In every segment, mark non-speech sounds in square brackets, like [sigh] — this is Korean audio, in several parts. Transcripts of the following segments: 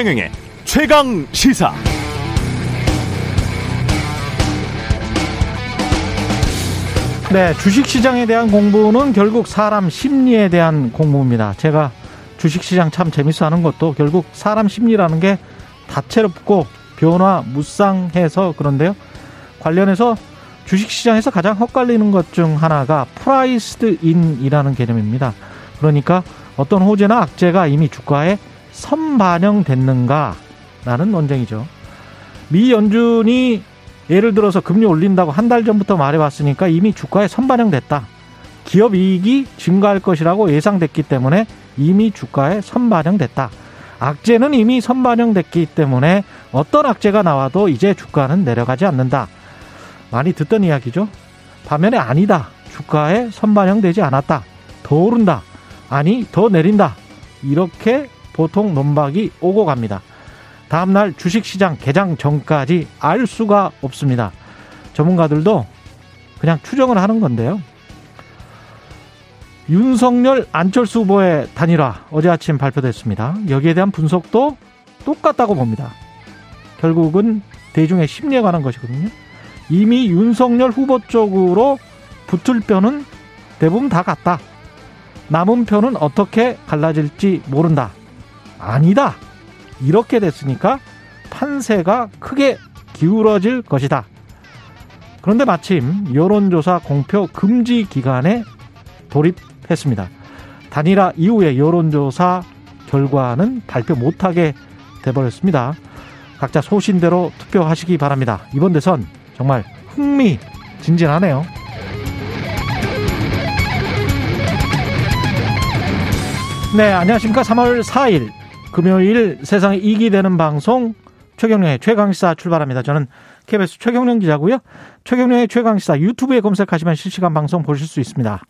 최경영의 최강 시사. 네, 주식 시장에 대한 공부는 결국 사람 심리에 대한 공부입니다. 제가 주식 시장 참 재밌어 하는 것도 결국 사람 심리라는 게 다채롭고 변화 무쌍해서 그런데요. 관련해서 주식 시장에서 가장 헛갈리는 것 중 하나가 priced in이라는 개념입니다. 그러니까 어떤 호재나 악재가 이미 주가에 선반영됐는가라는 논쟁이죠. 미 연준이 예를 들어서 금리 올린다고 한 달 전부터 말해왔으니까 이미 주가에 선반영됐다. 기업 이익이 증가할 것이라고 예상됐기 때문에 이미 주가에 선반영됐다. 악재는 이미 선반영됐기 때문에 어떤 악재가 나와도 이제 주가는 내려가지 않는다. 많이 듣던 이야기죠. 반면에 아니다. 주가에 선반영되지 않았다. 더 오른다. 아니, 더 내린다. 이렇게 보통 논박이 오고 갑니다. 다음날 주식시장 개장 전까지 알 수가 없습니다. 전문가들도 그냥 추정을 하는 건데요. 윤석열 안철수 후보의 단일화 어제 아침 발표됐습니다. 여기에 대한 분석도 똑같다고 봅니다. 결국은 대중의 심리에 관한 것이거든요. 이미 윤석열 후보 쪽으로 붙을 표는 대부분 다 갔다. 남은 표는 어떻게 갈라질지 모른다. 아니다. 이렇게 됐으니까 판세가 크게 기울어질 것이다. 그런데 마침 여론조사 공표 금지 기간에 돌입했습니다. 단일화 이후에 여론조사 결과는 발표 못하게 돼버렸습니다. 각자 소신대로 투표하시기 바랍니다. 이번 대선 정말 흥미진진하네요. 네, 안녕하십니까. 3월 4일 금요일 세상에 이익이 되는 방송 최경련의 최강시사 출발합니다. 저는 KBS 최경련 기자고요. 최경련의 최강시사 유튜브에 검색하시면 실시간 방송 보실 수 있습니다.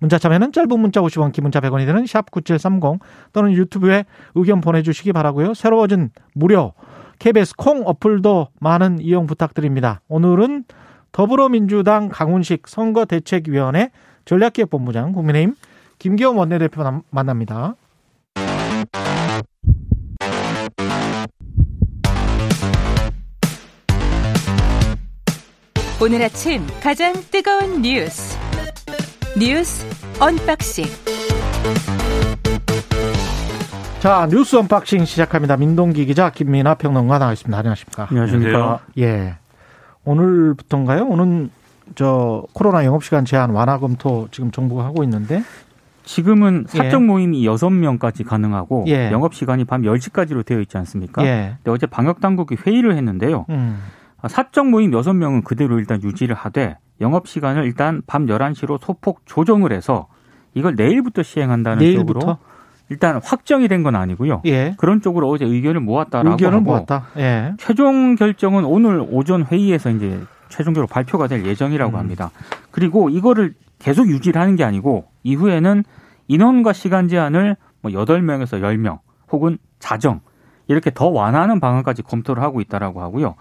문자 참여는 짧은 문자 50원, 긴 문자 100원이 되는 샵 9730 또는 유튜브에 의견 보내주시기 바라고요. 새로워진 무료 KBS 콩 어플도 많은 이용 부탁드립니다. 오늘은 더불어민주당 강훈식 선거대책위원회 전략기획본부장 국민의힘 김기현 원내대표 만납니다. 오늘 아침 가장 뜨거운 뉴스 뉴스 unboxing 자 뉴스 unboxing 시작합니다. 민동기 기자 김민아 평론가 나와있습니다. 안녕하십니까? 안녕하십니까? 예. 오늘부터인가요? 오늘 저 코로나 영업시간 제한 완화 검토 지금 정부가 하고 있는데 지금은 사적 예. 모임이 여섯 명까지 가능하고 예. 영업 시간이 밤 10시까지로 되어 있지 않습니까? 예. 근데 어제 방역 당국이 회의를 했는데요. 음. 사적 모임 여섯 명은 그대로 일단 유지를 하되 영업 시간을 일단 밤 11시로 소폭 조정을 해서 이걸 내일부터 시행한다는 내일부터? 쪽으로 일단 확정이 된 건 아니고요. 예. 그런 쪽으로 어제 의견을 모았다라고 의견을 하고 모았다. 예. 최종 결정은 오늘 오전 회의에서 이제 최종적으로 발표가 될 예정이라고 음. 합니다. 그리고 이거를 계속 유지를 하는 게 아니고 이후에는 인원과 시간 제한을 뭐 8명에서 10명 혹은 자정 이렇게 더 완화하는 방안까지 검토를 하고 있다라고 하고요.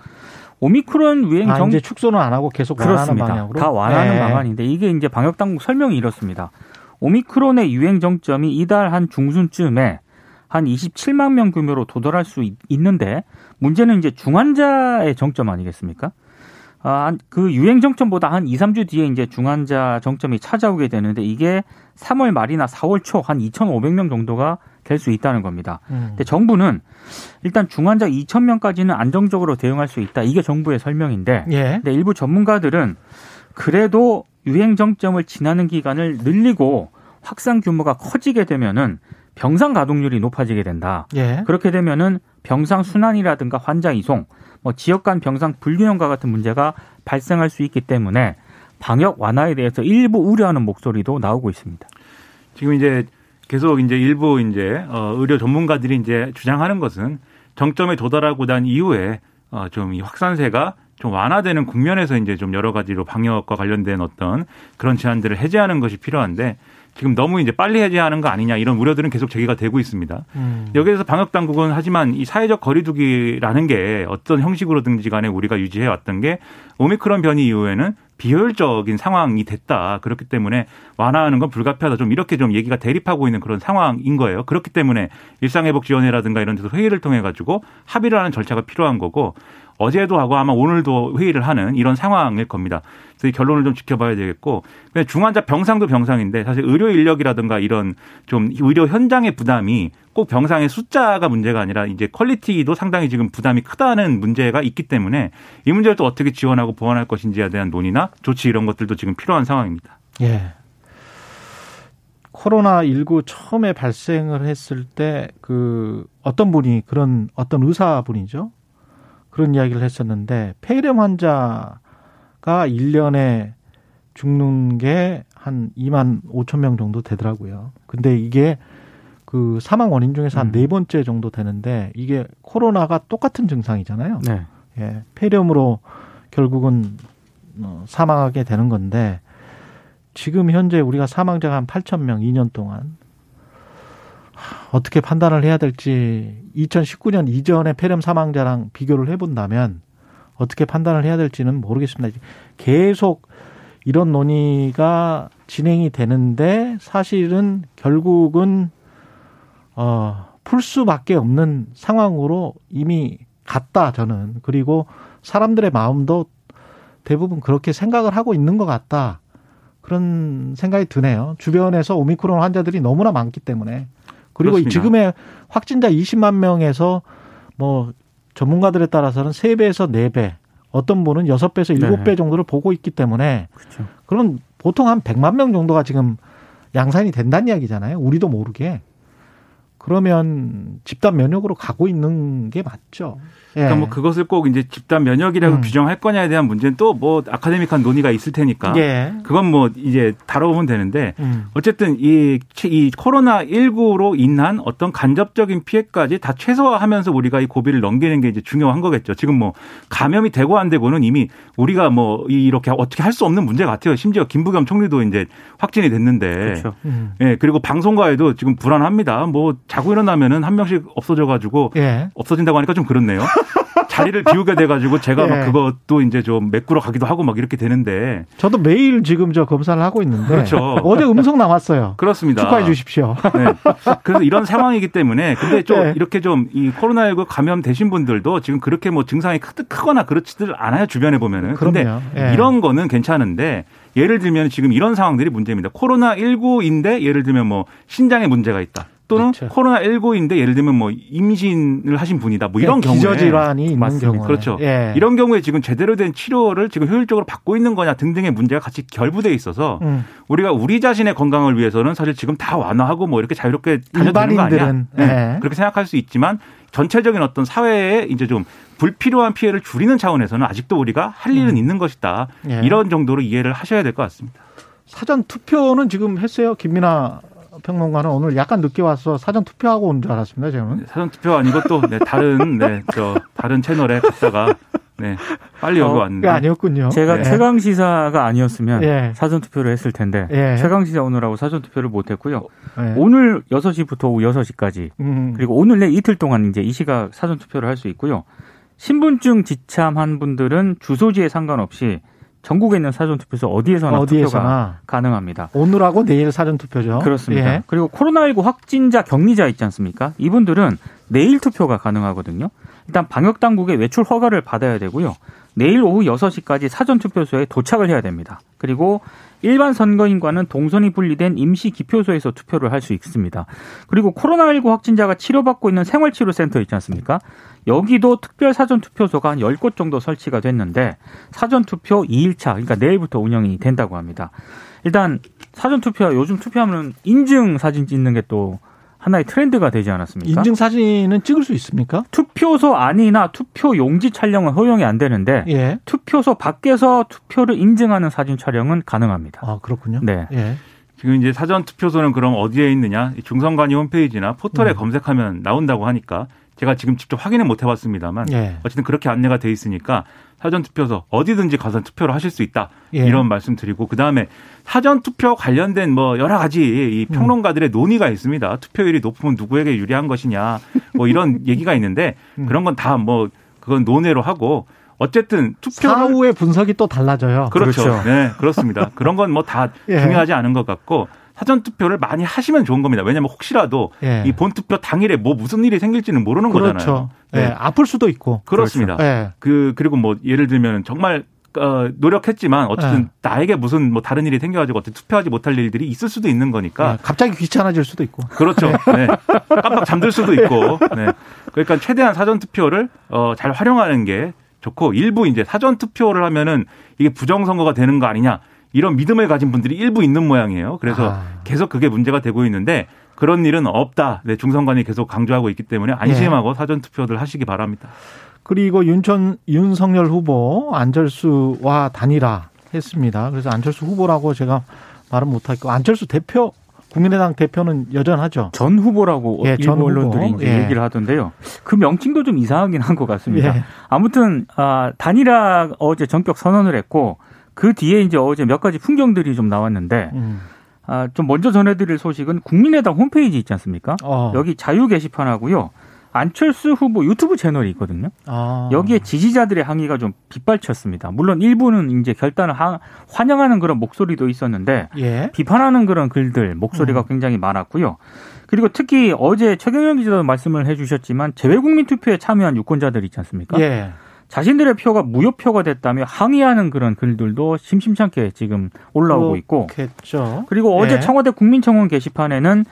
오미크론 유행 아, 정 이제 축소는 안 하고 계속 완화하는 그렇습니다. 방향으로 다 완화하는 예. 방안인데 이게 이제 방역 당국 설명이 이렇습니다. 오미크론의 유행 정점이 이달 한 중순쯤에 한 27만 명 규모로 도달할 수 있- 있는데 문제는 이제 중환자의 정점 아니겠습니까? 아, 그 유행 정점보다 한 2, 3주 뒤에 이제 중환자 정점이 찾아오게 되는데 이게 3월 말이나 4월 초 한 2,500명 정도가 될 수 있다는 겁니다. 음. 근데 정부는 일단 중환자 2,000명까지는 안정적으로 대응할 수 있다. 이게 정부의 설명인데 예. 근데 일부 전문가들은 그래도 유행 정점을 지나는 기간을 늘리고 확산 규모가 커지게 되면은 병상 가동률이 높아지게 된다. 예. 그렇게 되면은 병상 순환이라든가 환자 이송, 뭐 지역 간 병상 불균형과 같은 문제가 발생할 수 있기 때문에 방역 완화에 대해서 일부 우려하는 목소리도 나오고 있습니다. 지금 이제 계속 이제 일부 이제 어 의료 전문가들이 이제 주장하는 것은 정점에 도달하고 난 이후에 어좀 이 확산세가 좀 완화되는 국면에서 이제 좀 여러 가지로 방역과 관련된 어떤 그런 제한들을 해제하는 것이 필요한데 지금 너무 이제 빨리 해제하는 거 아니냐 이런 우려들은 계속 제기가 되고 있습니다. 음. 여기에서 방역 당국은 하지만 이 사회적 거리두기라는 게 어떤 형식으로든지 간에 우리가 유지해 왔던 게 오미크론 변이 이후에는 비효율적인 상황이 됐다. 그렇기 때문에 완화하는 건 불가피하다. 좀 이렇게 좀 얘기가 대립하고 있는 그런 상황인 거예요. 그렇기 때문에 일상회복지원회라든가 이런 데서 회의를 통해 가지고 합의를 하는 절차가 필요한 거고 어제도 하고 아마 오늘도 회의를 하는 이런 상황일 겁니다. 그래서 이 결론을 좀 지켜봐야 되겠고 중환자 병상도 병상인데 사실 의료 인력이라든가 이런 좀 의료 현장의 부담이 꼭 병상의 숫자가 문제가 아니라 이제 quality도 상당히 지금 부담이 크다는 문제가 있기 때문에 이 문제를 또 어떻게 지원하고 보완할 것인지에 대한 논의나 조치 이런 것들도 지금 필요한 상황입니다. 예. 코로나19 처음에 발생을 했을 때 그 어떤 분이 그런 어떤 의사분이죠. 그런 이야기를 했었는데 폐렴 환자가 1년에 죽는 게 한 2만 5천 명 정도 되더라고요. 근데 이게 그 사망 원인 중에서 한네 음. 번째 정도 되는데 이게 코로나가 똑같은 증상이잖아요. 네. 예. 폐렴으로 결국은 어, 사망하게 되는 건데 지금 현재 우리가 사망자가 한 8천 명 2년 동안 어떻게 판단을 해야 될지 2019년 이전의 폐렴 사망자랑 비교를 해본다면 어떻게 판단을 해야 될지는 모르겠습니다. 계속 이런 논의가 진행이 되는데 사실은 결국은 어, 풀 수밖에 없는 상황으로 이미 갔다 저는 그리고 사람들의 마음도 대부분 그렇게 생각을 하고 있는 것 같다 그런 생각이 드네요. 주변에서 오미크론 환자들이 너무나 많기 때문에 그리고 그렇습니다. 지금의 확진자 20만 명에서 뭐 전문가들에 따라서는 3배에서 4배, 어떤 분은 6배에서 7배 네. 정도를 보고 있기 때문에 그렇죠. 그럼 보통 한 100만 명 정도가 지금 양산이 된다는 이야기잖아요. 우리도 모르게. 그러면 집단 면역으로 가고 있는 게 맞죠. 그러니까 뭐 예. 그것을 꼭 이제 집단 면역이라고 음. 규정할 거냐에 대한 문제는 또 뭐 아카데믹한 논의가 있을 테니까 예. 그건 뭐 이제 다뤄보면 되는데 음. 어쨌든 이, 이 코로나 19로 인한 어떤 간접적인 피해까지 다 최소화하면서 우리가 이 고비를 넘기는 게 이제 중요한 거겠죠. 지금 뭐 감염이 되고 안 되고는 이미 우리가 뭐 이렇게 어떻게 할 수 없는 문제 같아요. 심지어 김부겸 총리도 이제 확진이 됐는데, 그렇죠. 음. 예 그리고 방송과에도 지금 불안합니다. 뭐 자고 일어나면은 한 명씩 없어져가지고 예. 없어진다고 하니까 좀 그렇네요. [laughs] 자리를 비우게 돼가지고 제가 예. 막 그것도 이제 좀 메꾸러 가기도 하고 막 이렇게 되는데. 저도 매일 지금 저 검사를 하고 있는데. 그렇죠. [laughs] 어제 음성 나왔어요. 그렇습니다. 축하해 주십시오. 네. 그래서 이런 상황이기 때문에 근데 좀 [laughs] 예. 이렇게 좀 이 코로나19 감염되신 분들도 지금 그렇게 뭐 증상이 크거나 그렇지들 않아요 주변에 보면은. 그런데 예. 이런 거는 괜찮은데 예를 들면 지금 이런 상황들이 문제입니다. 코로나 19인데 예를 들면 뭐 신장에 문제가 있다. 또는 그렇죠. 코로나 19인데 예를 들면 뭐 임신을 하신 분이다. 뭐 이런 네, 경우에 기저질환이 있는 맞습니다. 경우에 그렇죠. 예. 이런 경우에 지금 제대로 된 치료를 지금 효율적으로 받고 있는 거냐 등등의 문제가 같이 결부돼 있어서 음. 우리가 우리 자신의 건강을 위해서는 사실 지금 다 완화하고 뭐 이렇게 자유롭게 다녀도 되는 거 아니야? 네. 네. 그렇게 생각할 수 있지만 전체적인 어떤 사회에 이제 좀 불필요한 피해를 줄이는 차원에서는 아직도 우리가 할 일은 음. 있는 것이다. 예. 이런 정도로 이해를 하셔야 될 것 같습니다. 사전 투표는 지금 했어요, 김민아 평론가는 오늘 약간 늦게 와서 사전 투표하고 온 줄 알았습니다. 저는 사전 투표 아니고 또 네, 다른 네, 저 다른 채널에 갔다가 네, 빨리 여기 어, 왔는데 아니었군요. 제가 네. 최강 시사가 아니었으면 네. 사전 투표를 했을 텐데 네. 최강 시사 오늘하고 사전 투표를 못 했고요. 네. 오늘 6시부터 오후 6시까지 음. 그리고 오늘 내 이틀 동안 이제 이 시각 사전 투표를 할 수 있고요. 신분증 지참한 분들은 주소지에 상관없이 전국에 있는 사전투표소 어디에서나, 어디에서나, 투표가 가능합니다. 오늘하고 내일 사전투표죠. 그렇습니다. 예. 그리고 코로나19 확진자 격리자 있지 않습니까? 이분들은 내일 투표가 가능하거든요. 일단 방역당국의 외출 허가를 받아야 되고요. 내일 오후 6시까지 사전투표소에 도착을 해야 됩니다. 그리고 일반 선거인과는 동선이 분리된 임시 기표소에서 투표를 할 수 있습니다. 그리고 코로나19 확진자가 치료받고 있는 생활치료센터 있지 않습니까? 여기도 특별 사전 투표소가 한 10곳 정도 설치가 됐는데 사전 투표 2일차, 그러니까 내일부터 운영이 된다고 합니다. 일단 사전 투표, 요즘 투표하면 인증 사진 찍는 게또 하나의 트렌드가 되지 않았습니까? 인증 사진은 찍을 수 있습니까? 투표소 안이나 투표 용지 촬영은 허용이 안 되는데 예. 투표소 밖에서 투표를 인증하는 사진 촬영은 가능합니다. 아 그렇군요. 네. 예. 지금 이제 사전 투표소는 그럼 어디에 있느냐? 중선관위 홈페이지나 포털에 음. 검색하면 나온다고 하니까 제가 지금 직접 확인은 못 해봤습니다만 예. 어쨌든 그렇게 안내가 돼 있으니까 사전 투표소 어디든지 가서 투표를 하실 수 있다 예. 이런 말씀드리고 그 다음에 사전 투표 관련된 뭐 여러 가지 이 음. 평론가들의 음. 논의가 있습니다. 투표율이 높으면 누구에게 유리한 것이냐 뭐 이런 [laughs] 얘기가 있는데 음. 그런 건 다 뭐 그건 논외로 하고 어쨌든 투표를 사후의 분석이 또 달라져요. 그렇죠. 그렇죠. 네, 그렇습니다. 그런 건 뭐다 [laughs] 예. 중요하지 않은 것 같고 사전 투표를 많이 하시면 좋은 겁니다. 왜냐하면 혹시라도 예. 이본 투표 당일에 뭐 무슨 일이 생길지는 모르는 거잖아요. 그렇죠. 네. 예, 아플 수도 있고. 그렇습니다. 예. 그 그리고 뭐 예를 들면 정말 어, 노력했지만 어쨌든 네. 나에게 무슨 뭐 다른 일이 생겨가지고 어떻게 투표하지 못할 일들이 있을 수도 있는 거니까 예, 갑자기 귀찮아질 수도 있고. 그렇죠. 네. 깜빡 잠들 수도 있고. 네. 그러니까 최대한 사전 투표를 어, 잘 활용하는 게 좋고 일부 이제 사전 투표를 하면은 이게 부정 선거가 되는 거 아니냐 이런 믿음을 가진 분들이 일부 있는 모양이에요. 그래서 아. 계속 그게 문제가 되고 있는데 그런 일은 없다. 네, 중선관이 계속 강조하고 있기 때문에 안심하고 사전 투표들 하시기 바랍니다. 그리고 윤천 윤석열 후보 안철수와 단일화 했습니다. 그래서 안철수 후보라고 제가 말은 못하겠고 안철수 대표 국민의당 대표는 여전하죠. 전 후보라고 예, 일부 전 후보. 언론들이 이제 예. 얘기를 하던데요. 그 명칭도 좀 이상하긴 한 것 같습니다. 예. 아무튼 아, 단일화 어제 전격 선언을 했고 그 뒤에 이제 어제 몇 가지 풍경들이 좀 나왔는데 음. 아, 좀 먼저 전해드릴 소식은 국민의당 홈페이지 있지 않습니까? 어. 여기 자유 게시판하고요. 안철수 후보 유튜브 채널이 있거든요. 아. 여기에 지지자들의 항의가 좀 빗발쳤습니다. 물론 일부는 이제 결단을 하- 환영하는 그런 목소리도 있었는데 예. 비판하는 그런 글들 목소리가 음. 굉장히 많았고요. 그리고 특히 어제 최경영 기자도 말씀을 해주셨지만 재외국민 투표에 참여한 유권자들 있지 않습니까? 예. 자신들의 표가 무효표가 됐다며 항의하는 그런 글들도 심심찮게 지금 올라오고 있고 그렇겠죠. 그리고 예. 어제 청와대 국민청원 게시판에는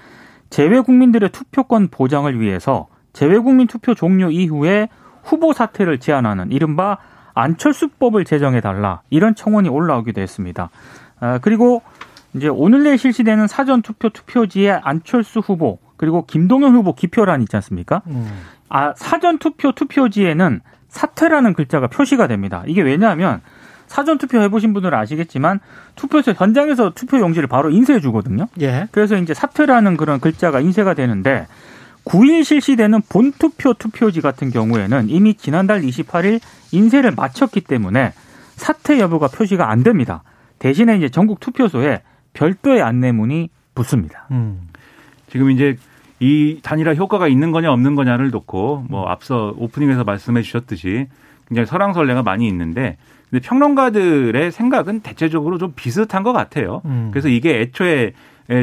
재외 국민들의 투표권 보장을 위해서 재외 국민 투표 종료 이후에 후보 사퇴를 제한하는 이른바 안철수법을 제정해 달라 이런 청원이 올라오기도 했습니다. 아, 그리고 이제 오늘 내일 실시되는 사전 투표 투표지에 안철수 후보 그리고 김동연 후보 기표란 있지 않습니까? 음. 아, 사전 투표 투표지에는 사퇴라는 글자가 표시가 됩니다. 이게 왜냐하면 사전 투표 해보신 분들은 아시겠지만 투표소 현장에서 투표 용지를 바로 인쇄해 주거든요. 예. 그래서 이제 사퇴라는 그런 글자가 인쇄가 되는데 9일 실시되는 본투표 투표지 같은 경우에는 이미 지난달 28일 인쇄를 마쳤기 때문에 사퇴 여부가 표시가 안 됩니다. 대신에 이제 전국 투표소에 별도의 안내문이 붙습니다. 음. 지금 이제 이 단일화 효과가 있는 거냐 없는 거냐를 놓고 뭐 앞서 오프닝에서 말씀해 주셨듯이 굉장히 설왕설래가 많이 있는데 근데 평론가들의 생각은 대체적으로 좀 비슷한 것 같아요. 음. 그래서 이게 애초에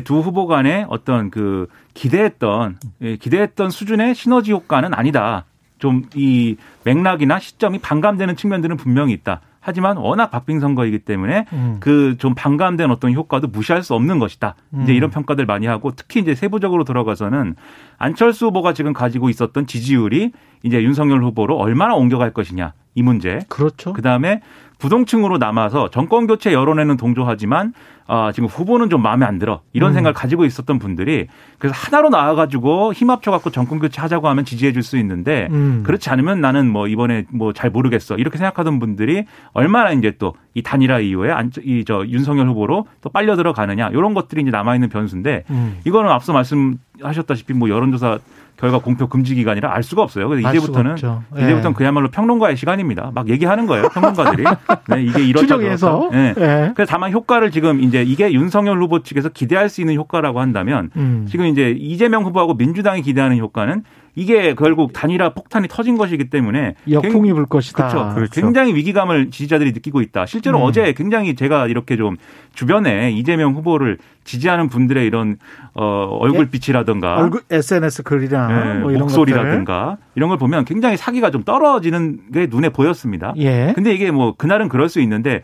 두 후보 간의 어떤 그 기대했던 예, 기대했던 수준의 시너지 효과는 아니다. 좀 이 맥락이나 시점이 반감되는 측면들은 분명히 있다. 하지만 워낙 박빙 선거이기 때문에 음. 그좀 반감된 어떤 효과도 무시할 수 없는 것이다. 이제 음. 이런 평가들 많이 하고 특히 이제 세부적으로 들어가서는 안철수 후보가 지금 가지고 있었던 지지율이 이제 윤석열 후보로 얼마나 옮겨갈 것이냐 이 문제. 그렇죠. 그 다음에 부동층으로 남아서 정권 교체 여론에는 동조하지만 아, 지금 후보는 좀 마음에 안 들어 이런 음. 생각을 가지고 있었던 분들이 그래서 하나로 나와 가지고 힘 합쳐 갖고 정권 교체 하자고 하면 지지해 줄 수 있는데 음. 그렇지 않으면 나는 뭐 이번에 뭐 잘 모르겠어 이렇게 생각하던 분들이 얼마나 이제 또 이 단일화 이후에 이 저 윤석열 후보로 또 빨려 들어가느냐 이런 것들이 이제 남아 있는 변수인데 음. 이거는 앞서 말씀하셨다시피 뭐 여론조사 결과 공표 금지 기간이라 알 수가 없어요. 그래서 이제부터는. 예. 이제부터는 그야말로 평론가의 시간입니다. 막 얘기하는 거예요. 평론가들이. [laughs] 네, 이게 이렇다 추정해서. 네. 예. 그래서 다만 효과를 지금 이제 이게 윤석열 후보 측에서 기대할 수 있는 효과라고 한다면 음. 지금 이제 이재명 후보하고 민주당이 기대하는 효과는 이게 결국 단일화 폭탄이 터진 것이기 때문에 역풍이 불 것이다. 그렇죠. 그렇죠. 굉장히 위기감을 지지자들이 느끼고 있다. 실제로 음. 어제 굉장히 제가 이렇게 좀 주변에 이재명 후보를 지지하는 분들의 이런 어 얼굴빛이라든가 얼굴 SNS 글이나 네, 뭐 이런 목소리라든가 이런 걸 보면 굉장히 사기가 좀 떨어지는 게 눈에 보였습니다. 것들. 예. 근데 이게 뭐 그날은 그럴 수 있는데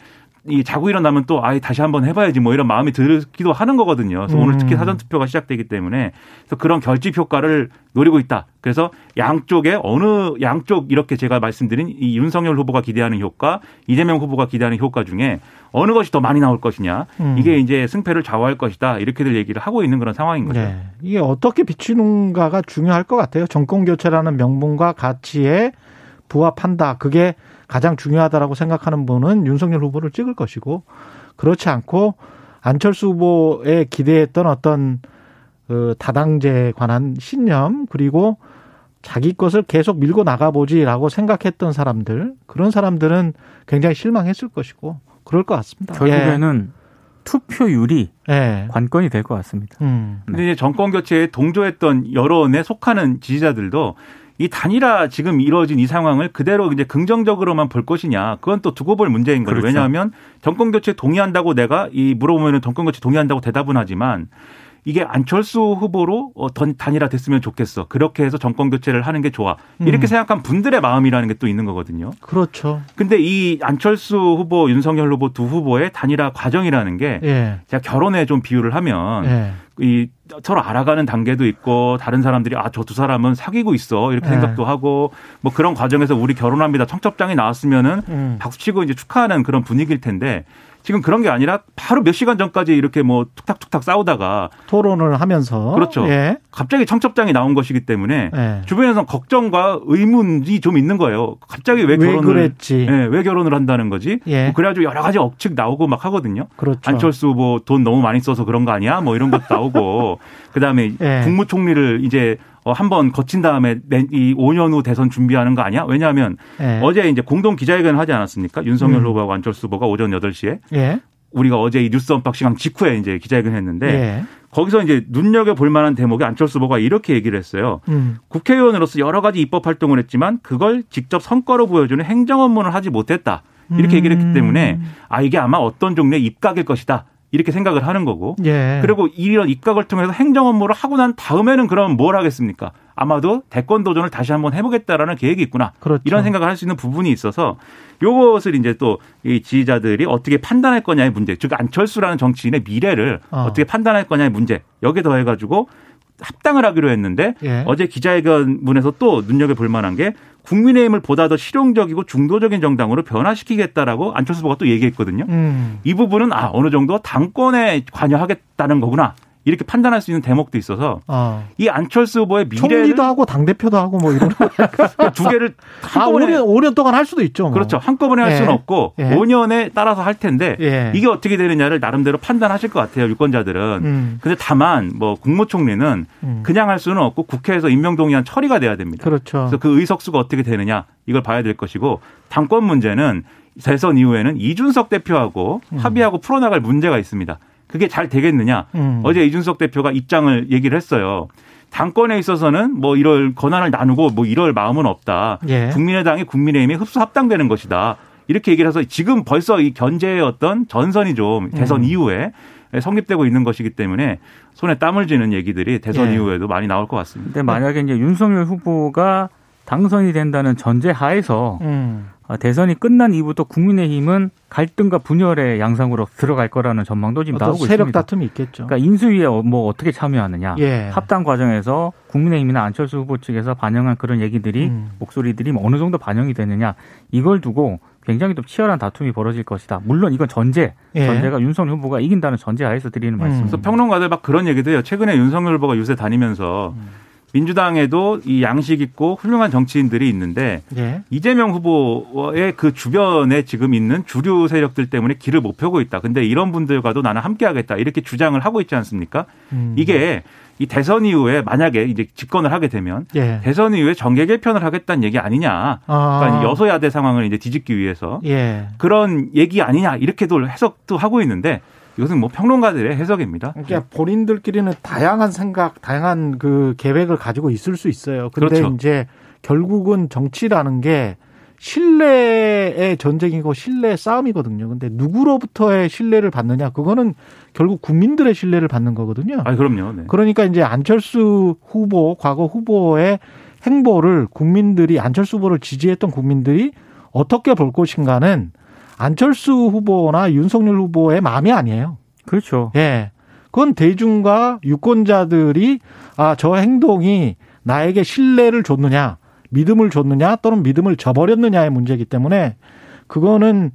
이 자고 일어나면 또 아예 다시 한번 해봐야지 뭐 이런 마음이 들기도 하는 거거든요. 그래서 음. 오늘 특히 사전 투표가 시작되기 때문에 그래서 그런 결집 효과를 노리고 있다. 그래서 양쪽에 어느 양쪽 이렇게 제가 말씀드린 이 윤석열 후보가 기대하는 효과, 이재명 후보가 기대하는 효과 중에 어느 것이 더 많이 나올 것이냐 음. 이게 이제 승패를 좌우할 것이다 이렇게들 얘기를 하고 있는 그런 상황인 거죠. 네. 이게 어떻게 비추는가가 중요할 것 같아요. 정권 교체라는 명분과 가치에 부합한다. 그게 가장 중요하다라고 생각하는 분은 윤석열 후보를 찍을 것이고 그렇지 않고 안철수 후보에 기대했던 어떤 그 다당제에 관한 신념 그리고 자기 것을 계속 밀고 나가보지라고 생각했던 사람들 그런 사람들은 굉장히 실망했을 것이고 그럴 것 같습니다. 결국에는 투표율이 예. 예. 관건이 될 것 같습니다. 음. 근데 이제 정권 교체에 동조했던 여론에 속하는 지지자들도 이 단일화 지금 이루어진 이 상황을 그대로 이제 긍정적으로만 볼 것이냐 그건 또 두고 볼 문제인 거죠. 그렇죠. 왜냐하면 정권 교체 동의한다고 내가 이 물어보면은 정권 교체 동의한다고 대답은 하지만 이게 안철수 후보로 어, 던- 단일화 됐으면 좋겠어. 그렇게 해서 정권 교체를 하는 게 좋아. 이렇게 음. 생각한 분들의 마음이라는 게 또 있는 거거든요. 그렇죠. 근데 이 안철수 후보, 윤석열 후보 두 후보의 단일화 과정이라는 게 예. 제가 결혼에 좀 비유를 하면 예. 이 서로 알아가는 단계도 있고 다른 사람들이 아 저 두 사람은 사귀고 있어 이렇게 네. 생각도 하고 뭐 그런 과정에서 우리 결혼합니다 청첩장이 나왔으면은 음. 박수치고 이제 축하하는 그런 분위기일 텐데 지금 그런 게 아니라 바로 몇 시간 전까지 이렇게 뭐 툭탁툭탁 싸우다가 토론을 하면서 그렇죠. 예. 갑자기 청첩장이 나온 것이기 때문에 예. 주변에서 걱정과 의문이 좀 있는 거예요. 갑자기 왜왜 결혼을 그랬지? 예, 왜 결혼을 한다는 거지? 예. 뭐 그래가지고 여러 가지 억측 나오고 막 하거든요. 그렇죠. 안철수 후보 돈 너무 많이 써서 그런 거 아니야? 뭐 이런 것도 나오고 [laughs] 그다음에 예. 국무총리를 이제 어, 한번 거친 다음에 내- 이 5년 후 대선 준비하는 거 아니야? 왜냐하면 예. 어제 이제 공동 기자회견을 하지 않았습니까? 윤석열 음. 후보하고 안철수 후보가 오전 8시에 예. 우리가 어제 이 뉴스 unboxing 직후에 이제 기자회견 했는데 예. 거기서 이제 눈여겨 볼 만한 대목이 안철수 후보가 이렇게 얘기를 했어요. 음. 국회의원으로서 여러 가지 입법 활동을 했지만 그걸 직접 성과로 보여주는 행정 업무를 하지 못했다. 이렇게 얘기를 했기 음. 때문에 아 이게 아마 어떤 종류의 입각일 것이다. 이렇게 생각을 하는 거고. 예. 그리고 이런 입각을 통해서 행정 업무를 하고 난 다음에는 그럼 뭘 하겠습니까? 아마도 대권 도전을 다시 한번 해보겠다라는 계획이 있구나. 그렇죠. 이런 생각을 할 수 있는 부분이 있어서 요것을 이제 또 이 지지자들이 어떻게 판단할 거냐의 문제, 즉 안철수라는 정치인의 미래를 어. 어. 떻게 판단할 거냐의 문제 여기에 더해가지고 합당을 하기로 했는데 예. 어제 기자회견문에서 또 눈여겨 볼 만한 게 국민의힘을 보다 더 실용적이고 중도적인 정당으로 변화시키겠다라고 안철수 후보가 또 얘기했거든요. 음. 이 부분은 아 어느 정도 당권에 관여하겠다는 거구나 이렇게 판단할 수 있는 대목도 있어서 어. 이 안철수 후보의 미래를 총리도 하고 당 대표도 하고 뭐 이런. [laughs] 두 개를 [laughs] 아, 한꺼번에 5년 5년 동안 할 수도 있죠. 뭐. 그렇죠 한꺼번에 할 예. 수는 없고 예. 5년에 따라서 할 텐데 예. 이게 어떻게 되느냐를 나름대로 판단하실 것 같아요 유권자들은. 음. 근데 다만 뭐 국무총리는 음. 그냥 할 수는 없고 국회에서 임명동의안 처리가 돼야 됩니다. 그렇죠. 그래서 그 의석수가 어떻게 되느냐 이걸 봐야 될 것이고 당권 문제는 대선 이후에는 이준석 대표하고 음. 합의하고 풀어나갈 문제가 있습니다. 그게 잘 되겠느냐? 음. 어제 이준석 대표가 입장을 얘기를 했어요. 당권에 있어서는 뭐 이럴 권한을 나누고 뭐 이럴 마음은 없다. 예. 국민의당이 국민의힘에 흡수 합당되는 것이다. 이렇게 얘기를 해서 지금 벌써 이 견제의 어떤 전선이 좀 대선 음. 이후에 성립되고 있는 것이기 때문에 손에 땀을 쥐는 얘기들이 대선 예. 이후에도 많이 나올 것 같습니다. 근데 만약에 이제 윤석열 후보가 당선이 된다는 전제 하에서 음. 어, 대선이 끝난 이후부터 국민의힘은 갈등과 분열의 양상으로 들어갈 거라는 전망도 지금 나오고 세력 있습니다. 다툼이 있겠죠. 그러니까 인수위에 어- 뭐 어떻게 참여하느냐, 예. 합당 과정에서 국민의힘이나 안철수 후보 측에서 반영한 그런 얘기들이 음. 목소리들이 뭐 어느 정도 반영이 되느냐 이걸 두고 굉장히 좀 치열한 다툼이 벌어질 것이다. 물론 이건 전제, 예. 전제가 윤석열 후보가 이긴다는 전제 하에서 드리는 음. 말씀입니다. 그래서 평론가들 막 그런 얘기도 해요. 최근에 윤석열 후보가 요새 다니면서 민주당에도 이 양식 있고 훌륭한 정치인들이 있는데 예. 이재명 후보의 그 주변에 지금 있는 주류 세력들 때문에 길을 못 펴고 있다. 근데 이런 분들과도 나는 함께 하겠다. 이렇게 주장을 하고 있지 않습니까? 음. 이게 이 대선 이후에 만약에 이제 집권을 하게 되면 예. 대선 이후에 정계 개편을 하겠다는 얘기 아니냐. 아. 그러니까 여소야대 상황을 이제 뒤집기 위해서 예. 그런 얘기 아니냐. 이렇게도 해석도 하고 있는데 이것은 뭐 평론가들의 해석입니다. 그러니까 본인들끼리는 다양한 생각, 다양한 그 계획을 가지고 있을 수 있어요. 근데 그렇죠. 이제 결국은 정치라는 게 신뢰의 전쟁이고 신뢰의 싸움이거든요. 근데 누구로부터의 신뢰를 받느냐? 그거는 결국 국민들의 신뢰를 받는 거거든요. 아, 그럼요. 네. 그러니까 이제 안철수 후보, 과거 후보의 행보를 국민들이 안철수 후보를 지지했던 국민들이 어떻게 볼 것인가는 안철수 후보나 윤석열 후보의 마음이 아니에요. 그렇죠. 예. 그건 대중과 유권자들이 아, 저 행동이 나에게 신뢰를 줬느냐, 믿음을 줬느냐, 또는 믿음을 저버렸느냐의 문제이기 때문에 그거는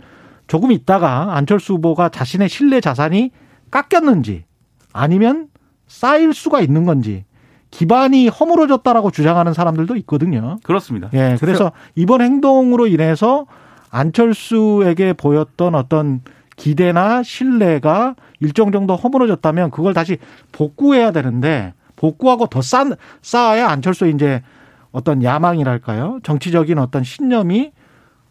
조금 있다가 안철수 후보가 자신의 신뢰 자산이 깎였는지 아니면 쌓일 수가 있는 건지 기반이 허물어졌다라고 주장하는 사람들도 있거든요. 그렇습니다. 예, 그래서 이번 행동으로 인해서 안철수에게 보였던 어떤 기대나 신뢰가 일정 정도 허물어졌다면 그걸 다시 복구해야 되는데 복구하고 더 쌓, 쌓아야 안철수 이제 어떤 야망이랄까요? 정치적인 어떤 신념이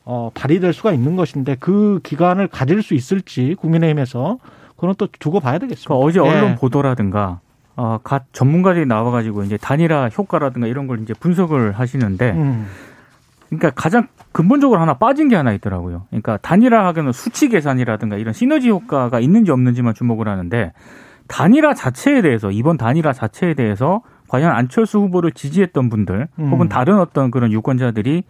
어, 발휘될 수가 있는 것인데 그 기간을 가질 수 있을지 국민의힘에서 그건 또 두고 봐야 되겠습니다. 그 어제 예. 언론 보도라든가 어, 각 전문가들이 나와가지고 이제 단일화 효과라든가 이런 걸 이제 분석을 하시는데, 음. 그러니까 가장 근본적으로 하나 빠진 게 하나 있더라고요. 그러니까 단일화하기는 수치 계산이라든가 이런 시너지 효과가 있는지 없는지만 주목을 하는데, 단일화 자체에 대해서 이번 단일화 자체에 대해서 과연 안철수 후보를 지지했던 분들 음. 혹은 다른 어떤 그런 유권자들이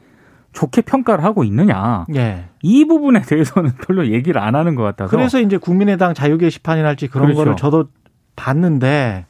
좋게 평가를 하고 있느냐 예. 이 부분에 대해서는 [laughs] 별로 얘기를 안 하는 것 같아서 그래서 이제 국민의당 자유 게시판이랄지 그런 그렇죠. 거를 저도 봤는데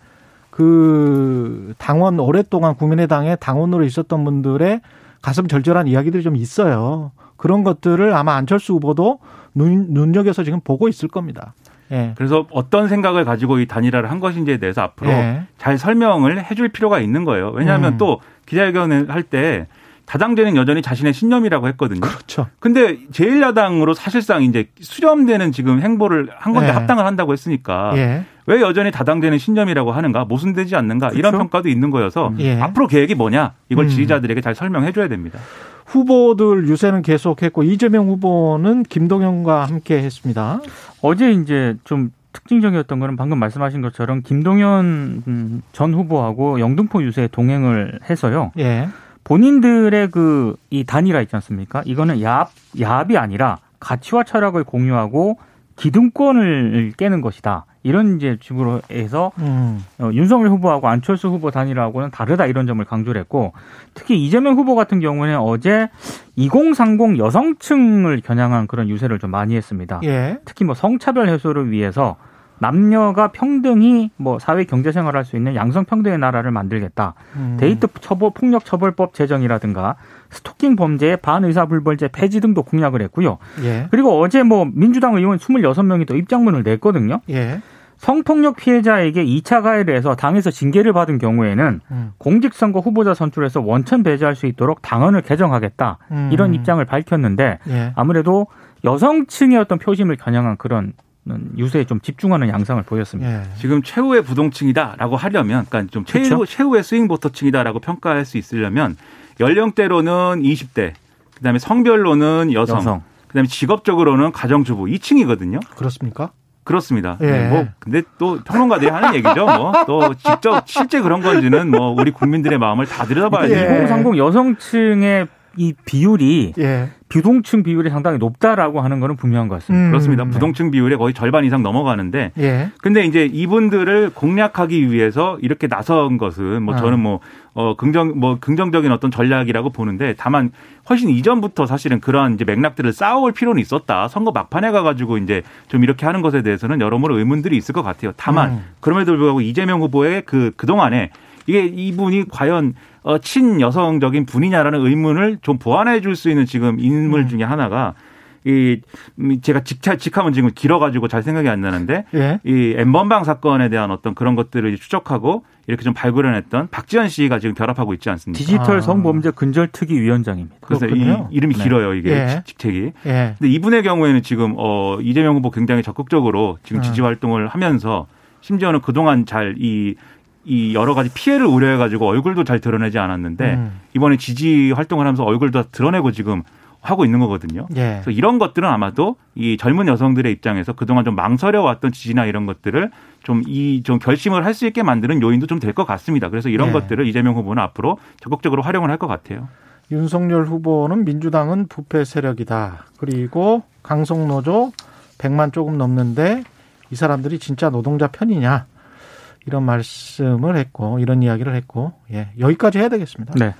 그 당원 오랫동안 국민의당의 당원으로 있었던 분들의 가슴 절절한 이야기들이 좀 있어요. 그런 것들을 아마 안철수 후보도 눈, 눈여겨서 지금 보고 있을 겁니다. 예. 그래서 어떤 생각을 가지고 이 단일화를 한 것인지에 대해서 앞으로 예. 잘 설명을 해줄 필요가 있는 거예요. 왜냐하면 음. 또 기자회견을 할 때 다당제는 여전히 자신의 신념이라고 했거든요. 그렇죠. 근데 제1야당으로 사실상 이제 수렴되는 지금 행보를 한 건데 예. 합당을 한다고 했으니까 예. 왜 여전히 다당제는 신념이라고 하는가 모순되지 않는가 이런 그렇죠. 평가도 있는 거여서 예. 앞으로 계획이 뭐냐 이걸 음. 지지자들에게 잘 설명해 줘야 됩니다. 후보들 유세는 계속했고 이재명 후보는 김동연과 함께 했습니다. 어제 이제 좀 특징적이었던 거는 방금 말씀하신 것처럼 김동연 음, 전 후보하고 영등포 유세에 동행을 해서요. 예. 본인들의 그 이 단일화 있지 않습니까? 이거는 야합 야합이 아니라 가치와 철학을 공유하고 기득권을 깨는 것이다. 이런 이제 식으로 해서 음. 어, 윤석열 후보하고 안철수 후보 단일화하고는 다르다 이런 점을 강조를 했고 특히 이재명 후보 같은 경우는 어제 2030 여성층을 겨냥한 그런 유세를 좀 많이 했습니다. 예. 특히 뭐 성차별 해소를 위해서 남녀가 평등히 뭐 사회 경제 생활을 할수 있는 양성 평등의 나라를 만들겠다. 음. 데이트 처벌 폭력 처벌법 제정이라든가 스토킹 범죄의 반의사 불벌죄 폐지 등도 공약을 했고요. 예. 그리고 어제 뭐 민주당 의원 26명이 또 입장문을 냈거든요. 예. 성폭력 피해자에게 2차 가해를 해서 당에서 징계를 받은 경우에는 음. 공직선거 후보자 선출에서 원천 배제할 수 있도록 당헌을 개정하겠다. 음. 이런 입장을 밝혔는데 예. 아무래도 여성층의 어떤 표심을 겨냥한 그런 유세에 좀 집중하는 양상을 보였습니다. 예. 지금 최후의 부동층이다라고 하려면, 그러니까 좀 최후, 그렇죠. 최후의 스윙보터층이다라고 평가할 수 있으려면 연령대로는 20대, 그다음에 성별로는 여성, 여성. 그다음에 직업적으로는 가정주부 2층이거든요. 그렇습니까? 그렇습니다. 예. 네, 뭐 근데 또 평론가들이 하는 얘기죠. 뭐 또 직접 실제 그런 건지는 뭐 우리 국민들의 마음을 다 들여다봐야죠. 예. 2030 여성층의 이 비율이 예. 비동층 비율이 상당히 높다라고 하는 거는 분명한 것 같습니다. 음. 그렇습니다. 네. 부동층 비율의 거의 절반 이상 넘어가는데 예. 근데 이제 이분들을 공략하기 위해서 이렇게 나선 것은 뭐 아. 저는 뭐, 어, 긍정, 뭐 긍정적인 어떤 전략이라고 보는데 다만 훨씬 이전부터 사실은 그러한 이제 맥락들을 쌓아올 필요는 있었다. 선거 막판에 가가지고 이제 좀 이렇게 하는 것에 대해서는 여러모로 의문들이 있을 것 같아요. 다만 음. 그럼에도 불구하고 이재명 후보의 그, 그동안에 이게 이분이 과연 어, 친여성적인 분이냐라는 의문을 좀 보완해 줄 수 있는 지금 인물 음. 중에 하나가 이 음, 제가 직차 직함은 지금 길어가지고 잘 생각이 안 나는데 예. 이 엠번방 사건에 대한 어떤 그런 것들을 추적하고 이렇게 좀 발굴해냈던 박지원 씨가 지금 결합하고 있지 않습니까? 디지털 아. 성범죄 근절 특위 위원장입니다. 그래서 그렇군요. 이 이름이 네. 길어요 이게 예. 직- 직책이. 예. 근데 이분의 경우에는 지금 어 이재명 후보 굉장히 적극적으로 지금 음. 지지 활동을 하면서 심지어는 그동안 잘 이 이 여러 가지 피해를 우려해가지고 얼굴도 잘 드러내지 않았는데 음. 이번에 지지 활동을 하면서 얼굴도 다 드러내고 지금 하고 있는 거거든요. 예. 그래서 이런 것들은 아마도 이 젊은 여성들의 입장에서 그동안 좀 망설여 왔던 지지나 이런 것들을 좀이좀 결심을 할 수 있게 만드는 요인도 좀 될 것 같습니다. 그래서 이런 예. 것들을 이재명 후보는 앞으로 적극적으로 활용을 할 것 같아요. 윤석열 후보는 민주당은 부패 세력이다. 그리고 강성노조 100만 조금 넘는데 이 사람들이 진짜 노동자 편이냐. 이런 말씀을 했고 이런 이야기를 했고 예, 여기까지 해야 되겠습니다. 네.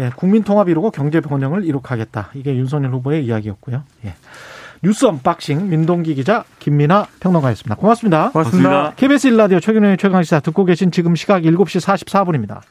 예, 국민 통합 이루고 경제 번영을 이룩하겠다. 이게 윤석열 후보의 이야기였고요. 예. 뉴스 언박싱 민동기 기자 김민아 평론가였습니다. 고맙습니다. 고맙습니다. 고맙습니다. KBS 1라디오 최경영의 최강시사 듣고 계신 지금 시각 7시 44분입니다.